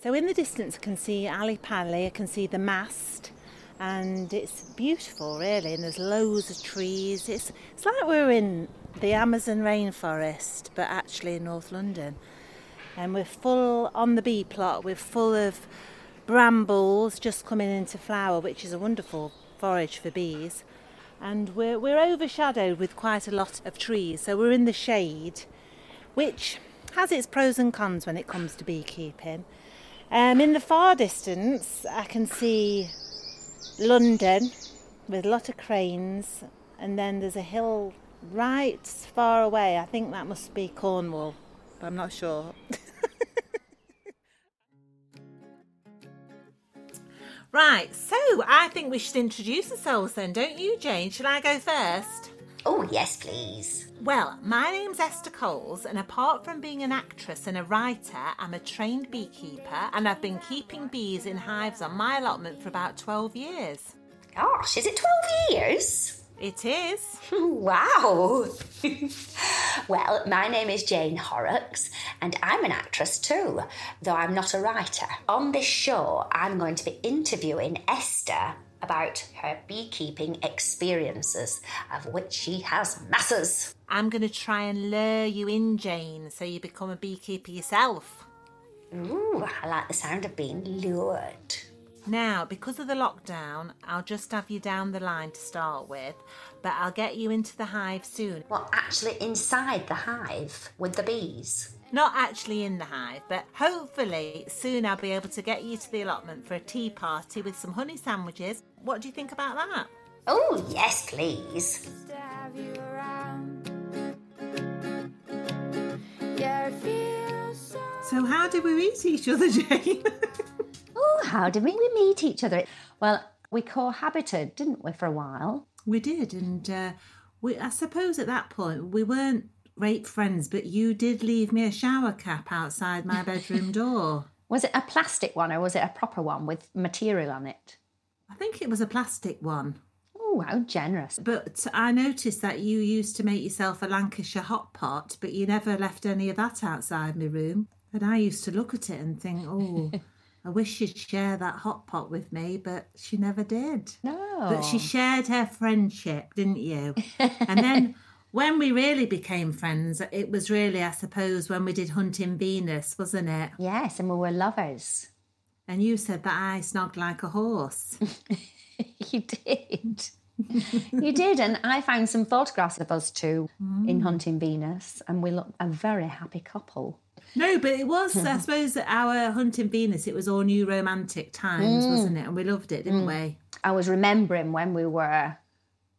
So in the distance, I can see Ally Pally, I can see the mast, and it's beautiful, really. And there's loads of trees. It's, it's like we're in the Amazon rainforest, but actually in North London. And we're full on the bee plot, we're full of brambles just coming into flower, which is a wonderful forage for bees. And we're, we're overshadowed with quite a lot of trees, so we're in the shade, which has its pros and cons when it comes to beekeeping. Um, in the far distance, I can see London with a lot of cranes, and then there's a hill right far away. I think that must be Cornwall, but I'm not sure. right, so I think we should introduce ourselves then, don't you, Jane? Should I go first? Oh, yes, please. Well, my name's Esther Coles, and apart from being an actress and a writer, I'm a trained beekeeper and I've been keeping bees in hives on my allotment for about 12 years. Gosh, is it 12 years? It is. wow. well, my name is Jane Horrocks, and I'm an actress too, though I'm not a writer. On this show, I'm going to be interviewing Esther about her beekeeping experiences, of which she has masses. I'm going to try and lure you in, Jane, so you become a beekeeper yourself. Ooh, I like the sound of being lured. Now, because of the lockdown, I'll just have you down the line to start with, but I'll get you into the hive soon. Well, actually, inside the hive with the bees. Not actually in the hive, but hopefully soon I'll be able to get you to the allotment for a tea party with some honey sandwiches. What do you think about that? Oh, yes, please. So, how did we meet each other, Jane? oh, how did we meet each other? Well, we cohabited, didn't we, for a while? We did, and uh, we, I suppose at that point we weren't great friends, but you did leave me a shower cap outside my bedroom door. was it a plastic one or was it a proper one with material on it? I think it was a plastic one. Oh, how generous. But I noticed that you used to make yourself a Lancashire hot pot, but you never left any of that outside my room. And I used to look at it and think, oh, I wish she'd share that hot pot with me, but she never did. No. But she shared her friendship, didn't you? and then when we really became friends, it was really, I suppose, when we did Hunting Venus, wasn't it? Yes, and we were lovers. And you said that I snogged like a horse. you did. you did, and I found some photographs of us two mm. in Hunting Venus, and we looked a very happy couple. No, but it was, I suppose, our Hunting Venus, it was all new romantic times, mm. wasn't it? And we loved it, didn't mm. we? I was remembering when we were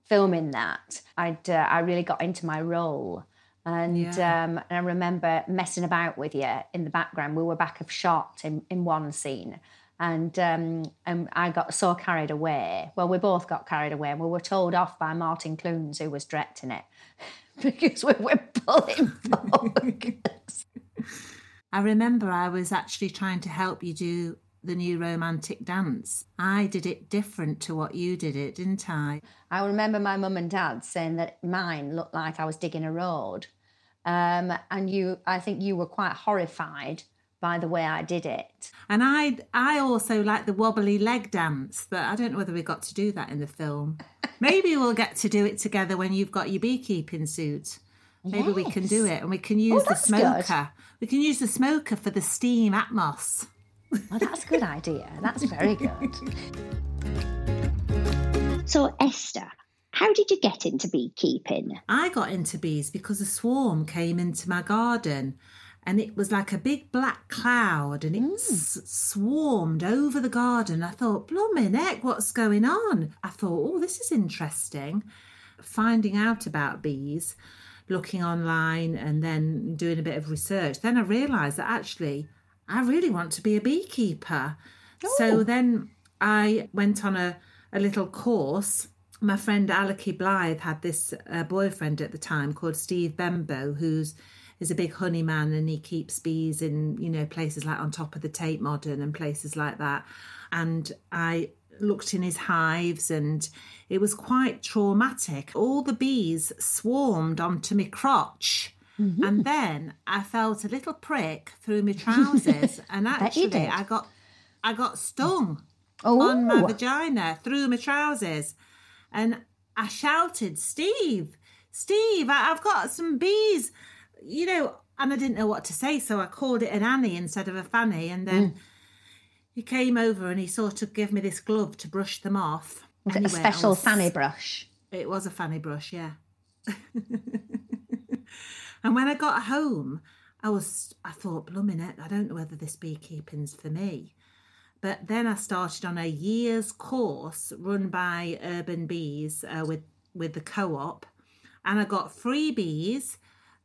filming that, I'd uh, I really got into my role. And, yeah. um, and I remember messing about with you in the background. We were back of shot in, in one scene. And, um, and I got so carried away. Well, we both got carried away, and we were told off by Martin Clunes, who was directing it, because we were pulling focus. I remember I was actually trying to help you do the new romantic dance. I did it different to what you did it, didn't I? I remember my mum and dad saying that mine looked like I was digging a road. Um, and you, I think you were quite horrified by the way I did it. And I, I also like the wobbly leg dance, but I don't know whether we got to do that in the film. Maybe we'll get to do it together when you've got your beekeeping suit. Maybe yes. we can do it, and we can use oh, the smoker. Good. We can use the smoker for the steam atmos. Well, that's a good idea. That's very good. So, Esther, how did you get into beekeeping? I got into bees because a swarm came into my garden and it was like a big black cloud and it mm. s- swarmed over the garden. I thought, blooming heck, what's going on? I thought, oh, this is interesting. Finding out about bees looking online and then doing a bit of research, then I realised that actually I really want to be a beekeeper. So then I went on a, a little course. My friend Aliki Blythe had this uh, boyfriend at the time called Steve Benbow, who's is a big honey man and he keeps bees in you know places like on top of the Tate Modern and places like that. And I looked in his hives and it was quite traumatic. All the bees swarmed onto my crotch. Mm-hmm. And then I felt a little prick through my trousers, and actually. I got I got stung Oh, on my oh. vagina through my trousers. And I shouted, Steve, Steve, I- I've got some bees, you know, and I didn't know what to say. So I called it an Annie instead of a Fanny. And then mm. he came over and he sort of gave me this glove to brush them off. was it a special was- fanny brush? It was a fanny brush, yeah. and when I got home, I was, I thought, blooming it, I don't know whether this beekeeping's for me. But then I started on a year's course run by Urban Bees uh, with with the co-op, and I got free bees,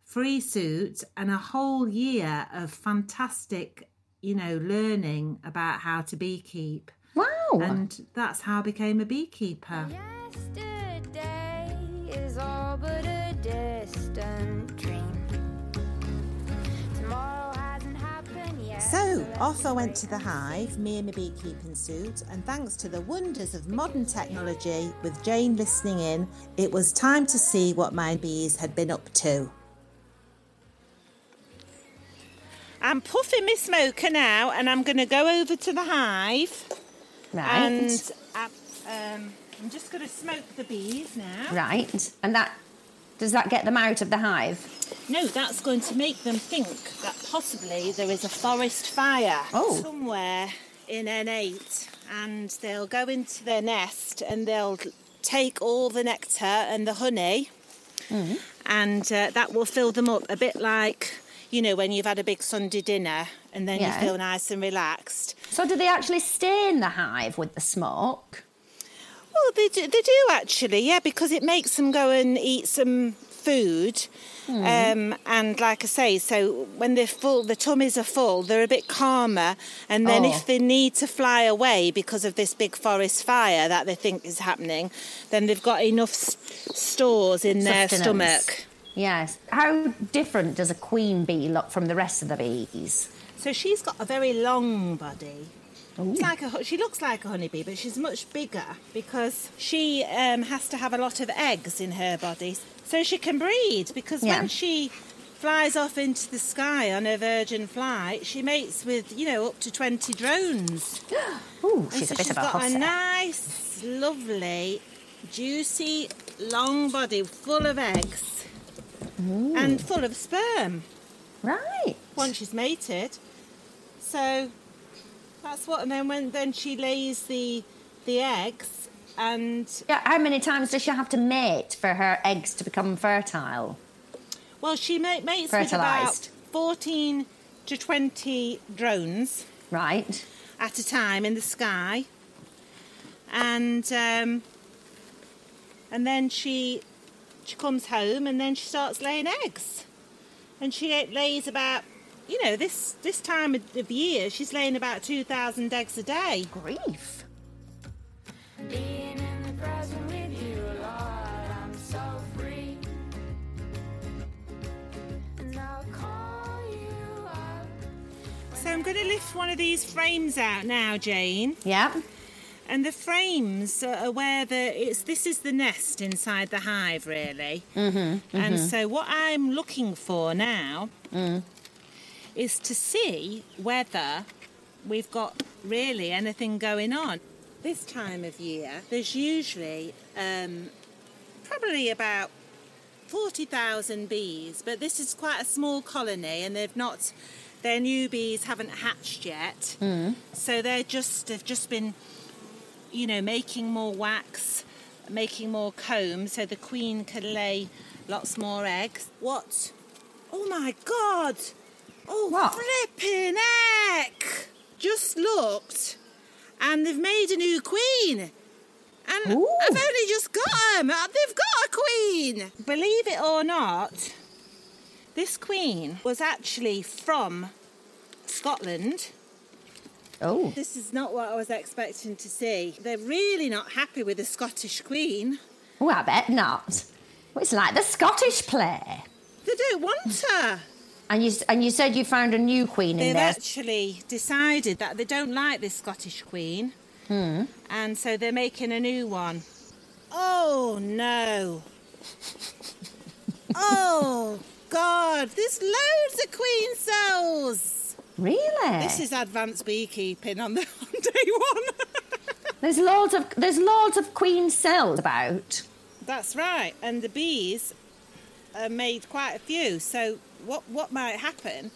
free suit, and a whole year of fantastic, you know, learning about how to beekeep. Wow. And that's how I became a beekeeper. Yesterday is all but a distant dream. So off I went to the hive, me in my beekeeping suit, and thanks to the wonders of modern technology, with Jane listening in, it was time to see what my bees had been up to. I'm puffing my smoker now, and I'm going to go over to the hive, right. and I, um, I'm just going to smoke the bees now. right. And that does that get them out of the hive? No, that's going to make them think that possibly there is a forest fire Oh. somewhere in N8 and they'll go into their nest and they'll take all the nectar and the honey and uh, that will fill them up a bit like you know when you've had a big Sunday dinner and then Yeah. you feel nice and relaxed. So do they actually stay in the hive with the smoke? Well, they do, they do actually, yeah, because it makes them go and eat some food. Um, and like I say, so when they're full, the tummies are full, they're a bit calmer. And then Oh. if they need to fly away because of this big forest fire that they think is happening, then they've got enough s- stores in their stomach. Yes. How different does a queen bee look from the rest of the bees? So she's got a very long body. It's like a, she looks like a honeybee, but she's much bigger because she um, has to have a lot of eggs in her body so she can breed. Because Yeah. when she flies off into the sky on her virgin flight, she mates with you know up to twenty drones. Ooh, she's so a bit she's of a got a nice, lovely, juicy, long body full of eggs and full of sperm Right. once she's mated. So that's what. And then when then she lays the the eggs, and Yeah, how many times does she have to mate for her eggs to become fertile? well, she ma- mates with about Fertilised. fourteen to twenty drones Right. at a time in the sky, and um, and then she she comes home, and then she starts laying eggs, and she lays about. You know, this this time of of year, she's laying about two thousand eggs a day. Grief. Being in the present with you, Lord, I'm so free. And I'll call you up. So I'm going to lift one of these frames out now, Jane. Yeah. And the frames are where the it's this is the nest inside the hive, really. Mm-hmm, And so what I'm looking for now is to see whether we've got really anything going on. This time of year, there's usually um, probably about 40,000 bees, but this is quite a small colony and they've not, their new bees haven't hatched yet. So they're just, they've just been, you know, making more wax, making more comb so the queen can lay lots more eggs. What? Oh my God! Oh, What? flipping heck! Just looked and they've made a new queen. And Ooh. I've only just got them. Uh, they've got a queen. Believe it or not, this queen was actually from Scotland. Oh, This is not what I was expecting to see. They're really not happy with the Scottish queen. oh, I bet not. Well, it's like the Scottish play. They don't want her. And you and you said you found a new queen in there. They've actually decided that they don't like this Scottish queen. Hmm. And so they're making a new one. Oh no. oh God, there's loads of queen cells. Really? This is advanced beekeeping on the on day one. There's loads of there's loads of queen cells about. That's right. And the bees uh, made quite a few. So what what might happen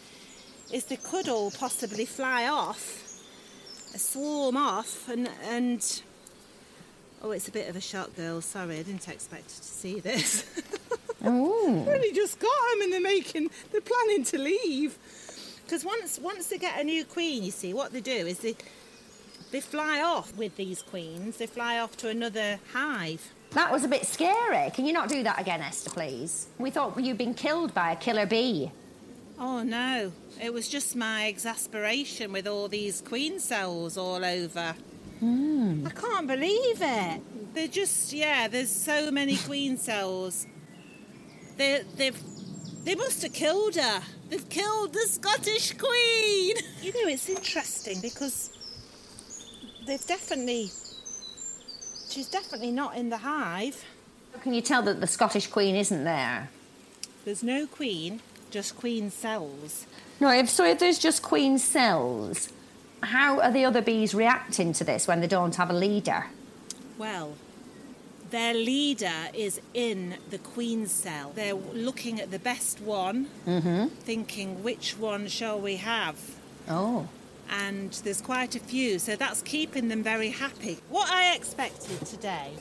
is they could all possibly fly off, swarm off, and and oh, it's a bit of a shock, girls. Sorry, I didn't expect to see this. Oh, Only just got them, and they're making they're planning to leave. Because once once they get a new queen, you see what they do is they they fly off with these queens. They fly off to another hive. That was a bit scary. Can you not do that again, Esther, please? We thought you'd been killed by a killer bee. Oh no, it was just my exasperation with all these queen cells all over. Hmm. I can't believe it. They're just, yeah, there's so many queen cells. They, they've, they must have killed her. They've killed the Scottish queen. You know, it's interesting because they've definitely, she's definitely not in the hive. How can you tell that the Scottish queen isn't there? There's no queen, just queen cells. No, if so, if there's just queen cells, how are the other bees reacting to this when they don't have a leader? Well, their leader is in the queen cell. They're looking at the best one, mm-hmm. thinking which one shall we have? Oh, And there's quite a few, so that's keeping them very happy. What I expected today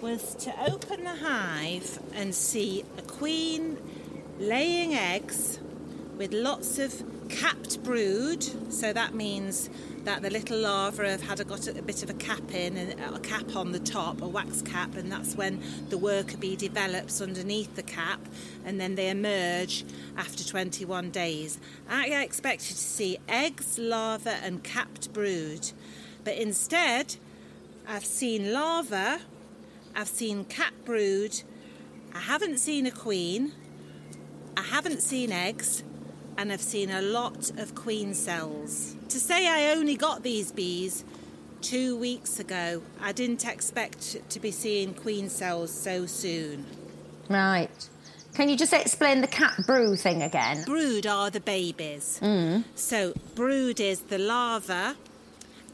was to open the hive and see a queen laying eggs with lots of capped brood. So that means that the little larvae have had a, got a, a bit of a cap in and a cap on the top, a wax cap, and that's when the worker bee develops underneath the cap, and then they emerge after 21 days. I expected to see eggs, larvae, and capped brood, but instead, I've seen larvae, I've seen cap brood, I haven't seen a queen, I haven't seen eggs, and I've seen a lot of queen cells. To say I only got these bees two weeks ago, I didn't expect to be seeing queen cells so soon. right. Can you just explain the cap brood thing again? Brood are the babies. Mm. So, brood is the larva,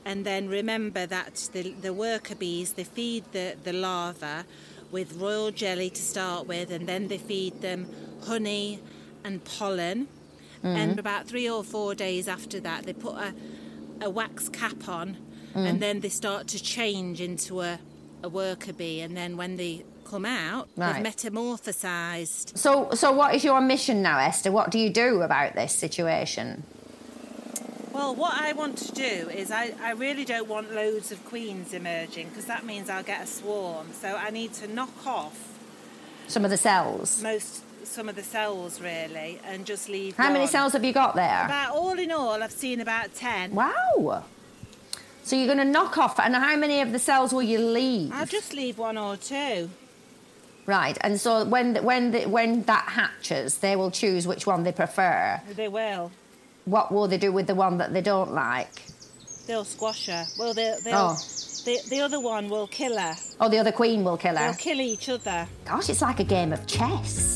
and then remember that the, the worker bees they feed the, the larva with royal jelly to start with, and then they feed them honey and pollen. Mm. And about three or four days after that, they put a, a wax cap on, mm. and then they start to change into a, a worker bee. And then when they come out, Right. they've metamorphosized. So, so what is your mission now, Esther? What do you do about this situation? Well, what I want to do is I, I really don't want loads of queens emerging because that means I'll get a swarm. So I need to knock off Some of the cells. most some of the cells really and just leave. How many cells have you got there? About all in all, I've seen about ten. Wow. So you're going to knock off, and how many of the cells will you leave? I'll just leave one or two. Right, and so when when the, when that hatches, they will choose which one they prefer. They will. What will they do with the one that they don't like? They'll squash her. Well, they'll. they'll Oh. the, the other one will kill her. Or the other queen will kill her. They'll kill each other. Gosh, it's like a game of chess.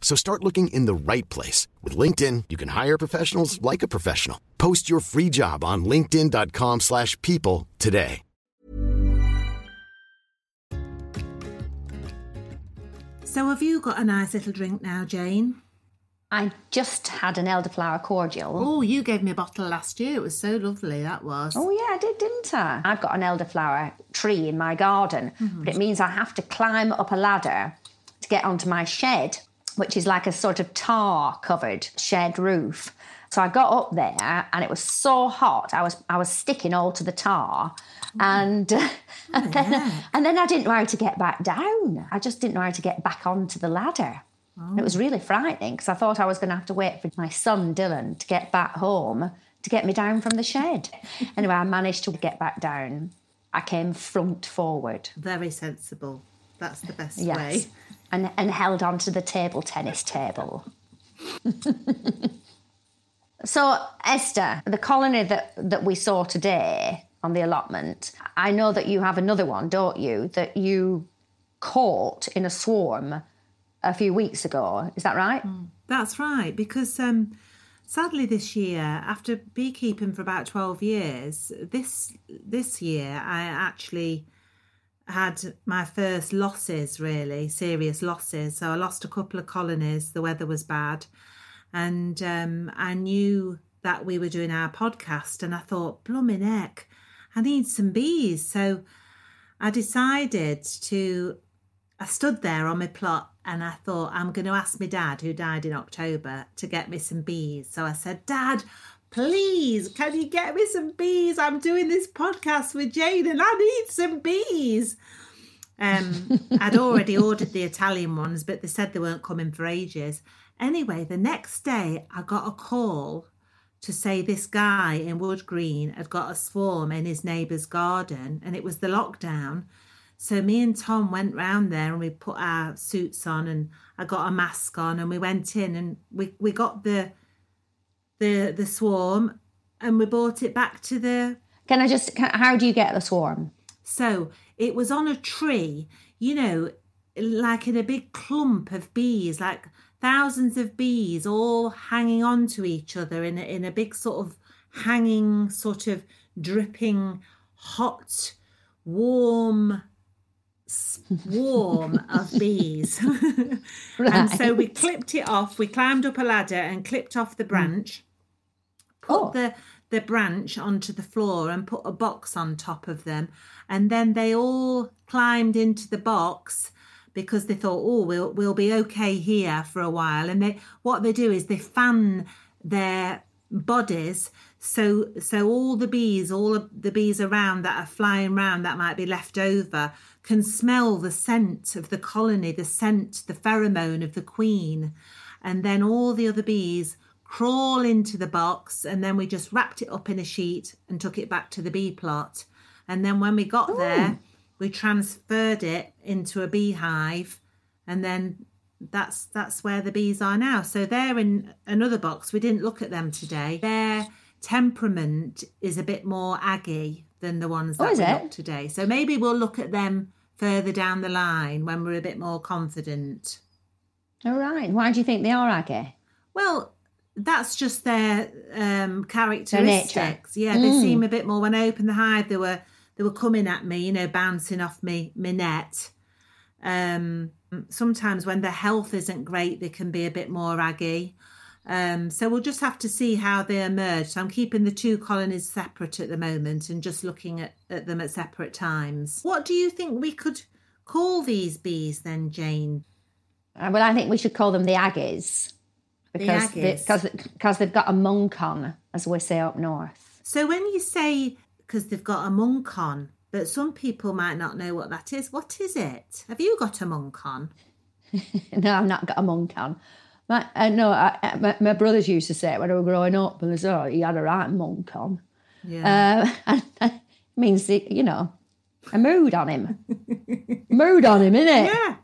So start looking in the right place. With LinkedIn, you can hire professionals like a professional. Post your free job on linkedin.com/people slash people today. So have you got a nice little drink now, Jane? I just had an elderflower cordial. Oh, you gave me a bottle last year. It was so lovely, that was. Oh yeah, I did, didn't I? I've got an elderflower tree in my garden, mm-hmm. but it means I have to climb up a ladder to get onto my shed, which is like a sort of tar-covered shed roof. So I got up there, and it was so hot. I was I was sticking all to the tar, and and, oh, then, and then I didn't know how to get back down. I just didn't know how to get back onto the ladder. And It was oh. really frightening because I thought I was going to have to wait for my son Dylan to get back home to get me down from the shed. anyway, I managed to get back down. I came front forward, Very sensible. That's the best yes, way. And and held onto the table tennis table. so Esther, the colony that that we saw today on the allotment, I know that you have another one, don't you? That you caught in a swarm a few weeks ago. Is that right? That's right, because um, sadly this year, after beekeeping for about twelve years, this this year I actually had my first losses. Really serious losses. So I lost a couple of colonies. The weather was bad, and um, I knew that we were doing our podcast, and I thought, blooming heck, I need some bees. So I decided to I stood there on my plot and I thought, I'm going to ask my dad, who died in October, to get me some bees. So I said, Dad, please, can you get me some bees? I'm doing this podcast with Jane and I need some bees. Um, I'd already ordered the Italian ones, but they said they weren't coming for ages. Anyway, the next day I got a call to say this guy in Wood Green had got a swarm in his neighbour's garden and it was the lockdown. So me and Tom went round there and we put our suits on and I got a mask on and we went in and we, we got the the the swarm and we brought it back to the Can I just? Can, how do you get the swarm? so it was on a tree, you know, like in a big clump of bees, like thousands of bees all hanging on to each other in a, in a big sort of hanging, sort of dripping, hot, warm swarm of bees. And so we clipped it off. We climbed up a ladder and clipped off the hmm. branch, put Oh. the the branch onto the floor and put a box on top of them. And then they all climbed into the box because they thought, oh, we'll we'll be okay here for a while. And they what they do is they fan their bodies so so all the bees all the bees around that are flying around that might be left over can smell the scent of the colony the scent the pheromone of the queen and then all the other bees crawl into the box and then we just wrapped it up in a sheet and took it back to the bee plot. And then when we got there we transferred it into a beehive and then that's that's where the bees are now. So they're in another box. We didn't look at them today. Their temperament is a bit more aggy than the ones Oh, we it? looked today. So maybe we'll look at them further down the line when we're a bit more confident. All right. Why do you think they are aggy? well that's just their um characteristics. Yeah they Mm. seem a bit more when i opened the hive they were they were coming at me you know bouncing off me my net. Um sometimes when their health isn't great they can be a bit more aggy um so we'll just have to see how they emerge. So i'm keeping the two colonies separate at the moment and just looking at, at them at separate times. What do you think we could call these bees then jane? Uh, Well, I think we should call them the Aggies because because because they've got a monk on, as we say up north. So when you say because they've got a monk on, but some people might not know what that is, what is it? Have you got a monk on? no, I've not got a monk on. My, uh, no, I, uh, my, my brothers used to say it when I was growing up, and they said, "Oh, he had a right monk on." Yeah. Uh, and it means you know a mood on him, mood on him, innit? yeah.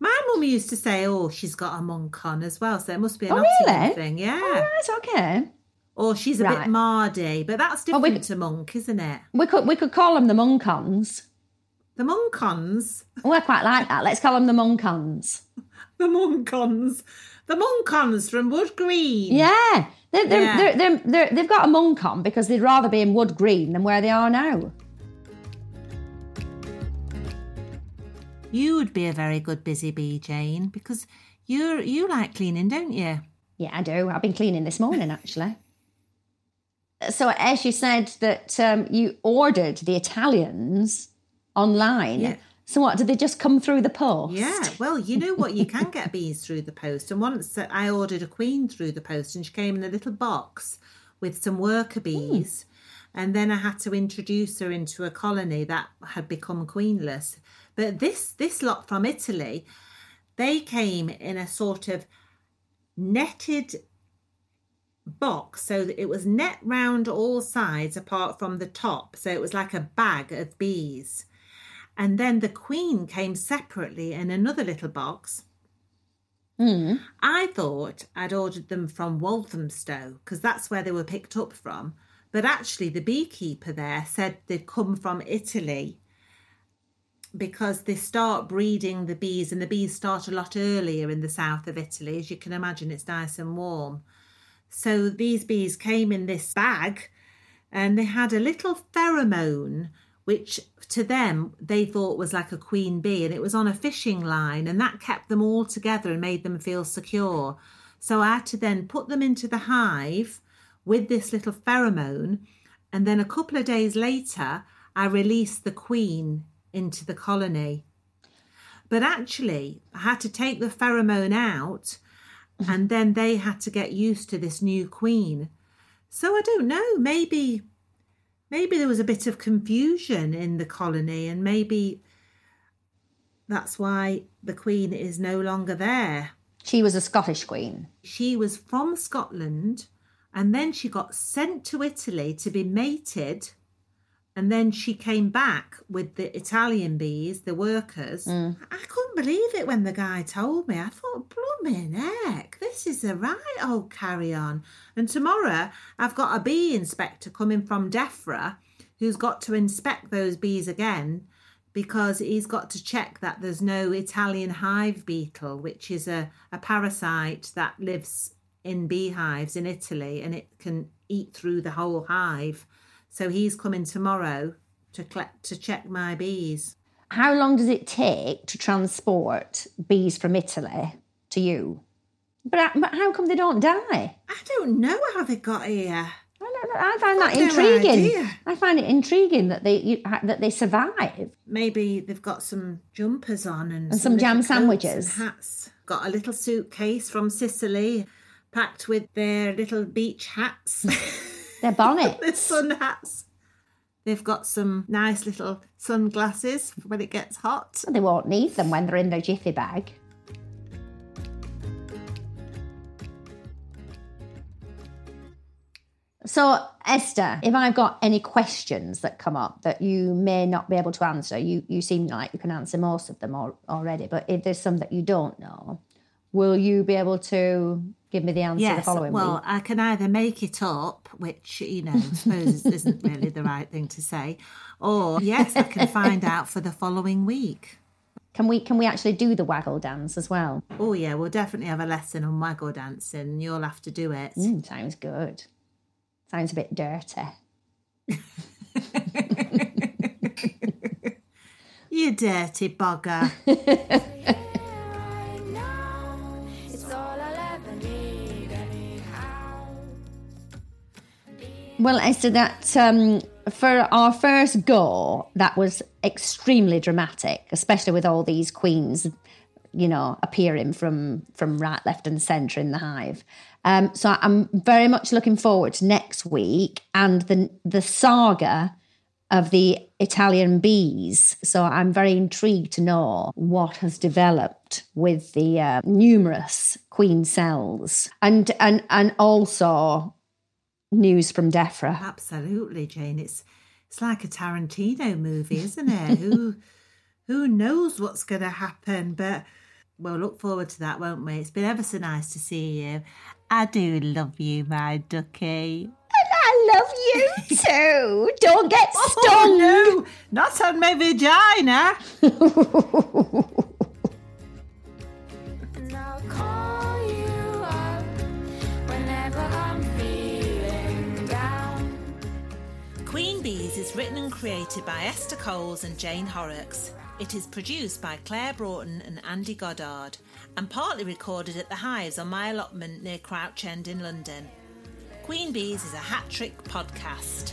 My mum used to say, "Oh, she's got a monk on as well," so it must be a Oh, really? thing, yeah. All right, okay. Or she's a Right. bit mardy, but that's Well, different we- to monk, isn't it? We could we could call them the Monkons. The monkons, Oh, I quite like that. Let's call them the Monkons. the monkons, the monkons from Wood Green. Yeah. They're, they're, Yeah. They're, they're, they're, they've got a monk on because they'd rather be in Wood Green than where they are now. You would be a very good busy bee, Jane, because you you like cleaning, don't you? Yeah, I do. I've been cleaning this morning, actually. So, as you said that um, you ordered the Italians online. Yeah. So, what did they just come through the post? Yeah, well, you know what? You can get bees through the post. And once uh, I ordered a queen through the post, and she came in a little box with some worker bees. And then I had to introduce her into a colony that had become queenless. But this this lot from Italy, they came in a sort of netted box so it was net round all sides apart from the top so it was like a bag of bees and then the queen came separately in another little box. Mm. I thought I'd ordered them from Walthamstow because that's where they were picked up from. But actually, the beekeeper there said they'd come from Italy because they start breeding the bees, and the bees start a lot earlier in the south of Italy. As you can imagine, it's nice and warm. So these bees came in this bag and they had a little pheromone which to them they thought was like a queen bee and it was on a fishing line and that kept them all together and made them feel secure so i had to then put them into the hive with this little pheromone and then a couple of days later i released the queen into the colony. But actually i had to take the pheromone out mm-hmm. and then they had to get used to this new queen. So i don't know maybe maybe there was a bit of confusion in the colony and maybe that's why the queen is no longer there. She was a Scottish queen. she was from scotland and then she got sent to italy to be mated and then she came back with the italian bees the workers. Mm. I couldn't believe it when the guy told me. I thought blooming heck this is a right old carry on. And tomorrow i've got a bee inspector coming from defra who's got to inspect those bees again because he's got to check that there's no Italian hive beetle, which is a, a parasite that lives in beehives in Italy and it can eat through the whole hive. So he's coming tomorrow to collect, to check my bees. How long does it take to transport bees from Italy to you? But, but how come they don't die? I don't know how they got here. I, don't know. I find that no intriguing. idea. I find it intriguing that they you, that they survive. Maybe they've got some jumpers on and, And some little jam sandwiches. and hats. Got a little suitcase from Sicily packed with their little beach hats. Their bonnets. Their sun hats. They've got some nice little sunglasses for when it gets hot. They won't need them when they're in their jiffy bag. So, Esther, if I've got any questions that come up that you may not be able to answer, you, you seem like you can answer most of them al- already, but if there's some that you don't know, will you be able to give me the answer the following well, week? Well, I can either make it up, which, you know, I suppose isn't really the right thing to say, or yes, I can find out for the following week. Can we can we actually do the waggle dance as well? Oh, yeah, we'll definitely have a lesson on waggle dancing, you'll have to do it. Mm, sounds good. Sounds a bit dirty. You dirty bugger. Well, Esther, that um, for our first go, that was extremely dramatic, especially with all these queens, you know, appearing from from right, left, and centre in the hive. Um, so I'm very much looking forward to next week and the the saga of the Italian bees. So I'm very intrigued to know what has developed with the uh, numerous queen cells, and and and also news from Defra. Absolutely, Jane. It's it's like a Tarantino movie, isn't it? who who knows what's going to happen? But we'll look forward to that, won't we? It's been ever so nice to see you. I do love you, my ducky. And I love you too. Don't get Oh no, not on my vagina. Bees is written and created by Esther Coles and Jane Horrocks. It is produced by Claire Broughton and Andy Goddard and partly recorded at the Hives on my allotment near Crouch End in London. Queen Bees is a hat trick podcast.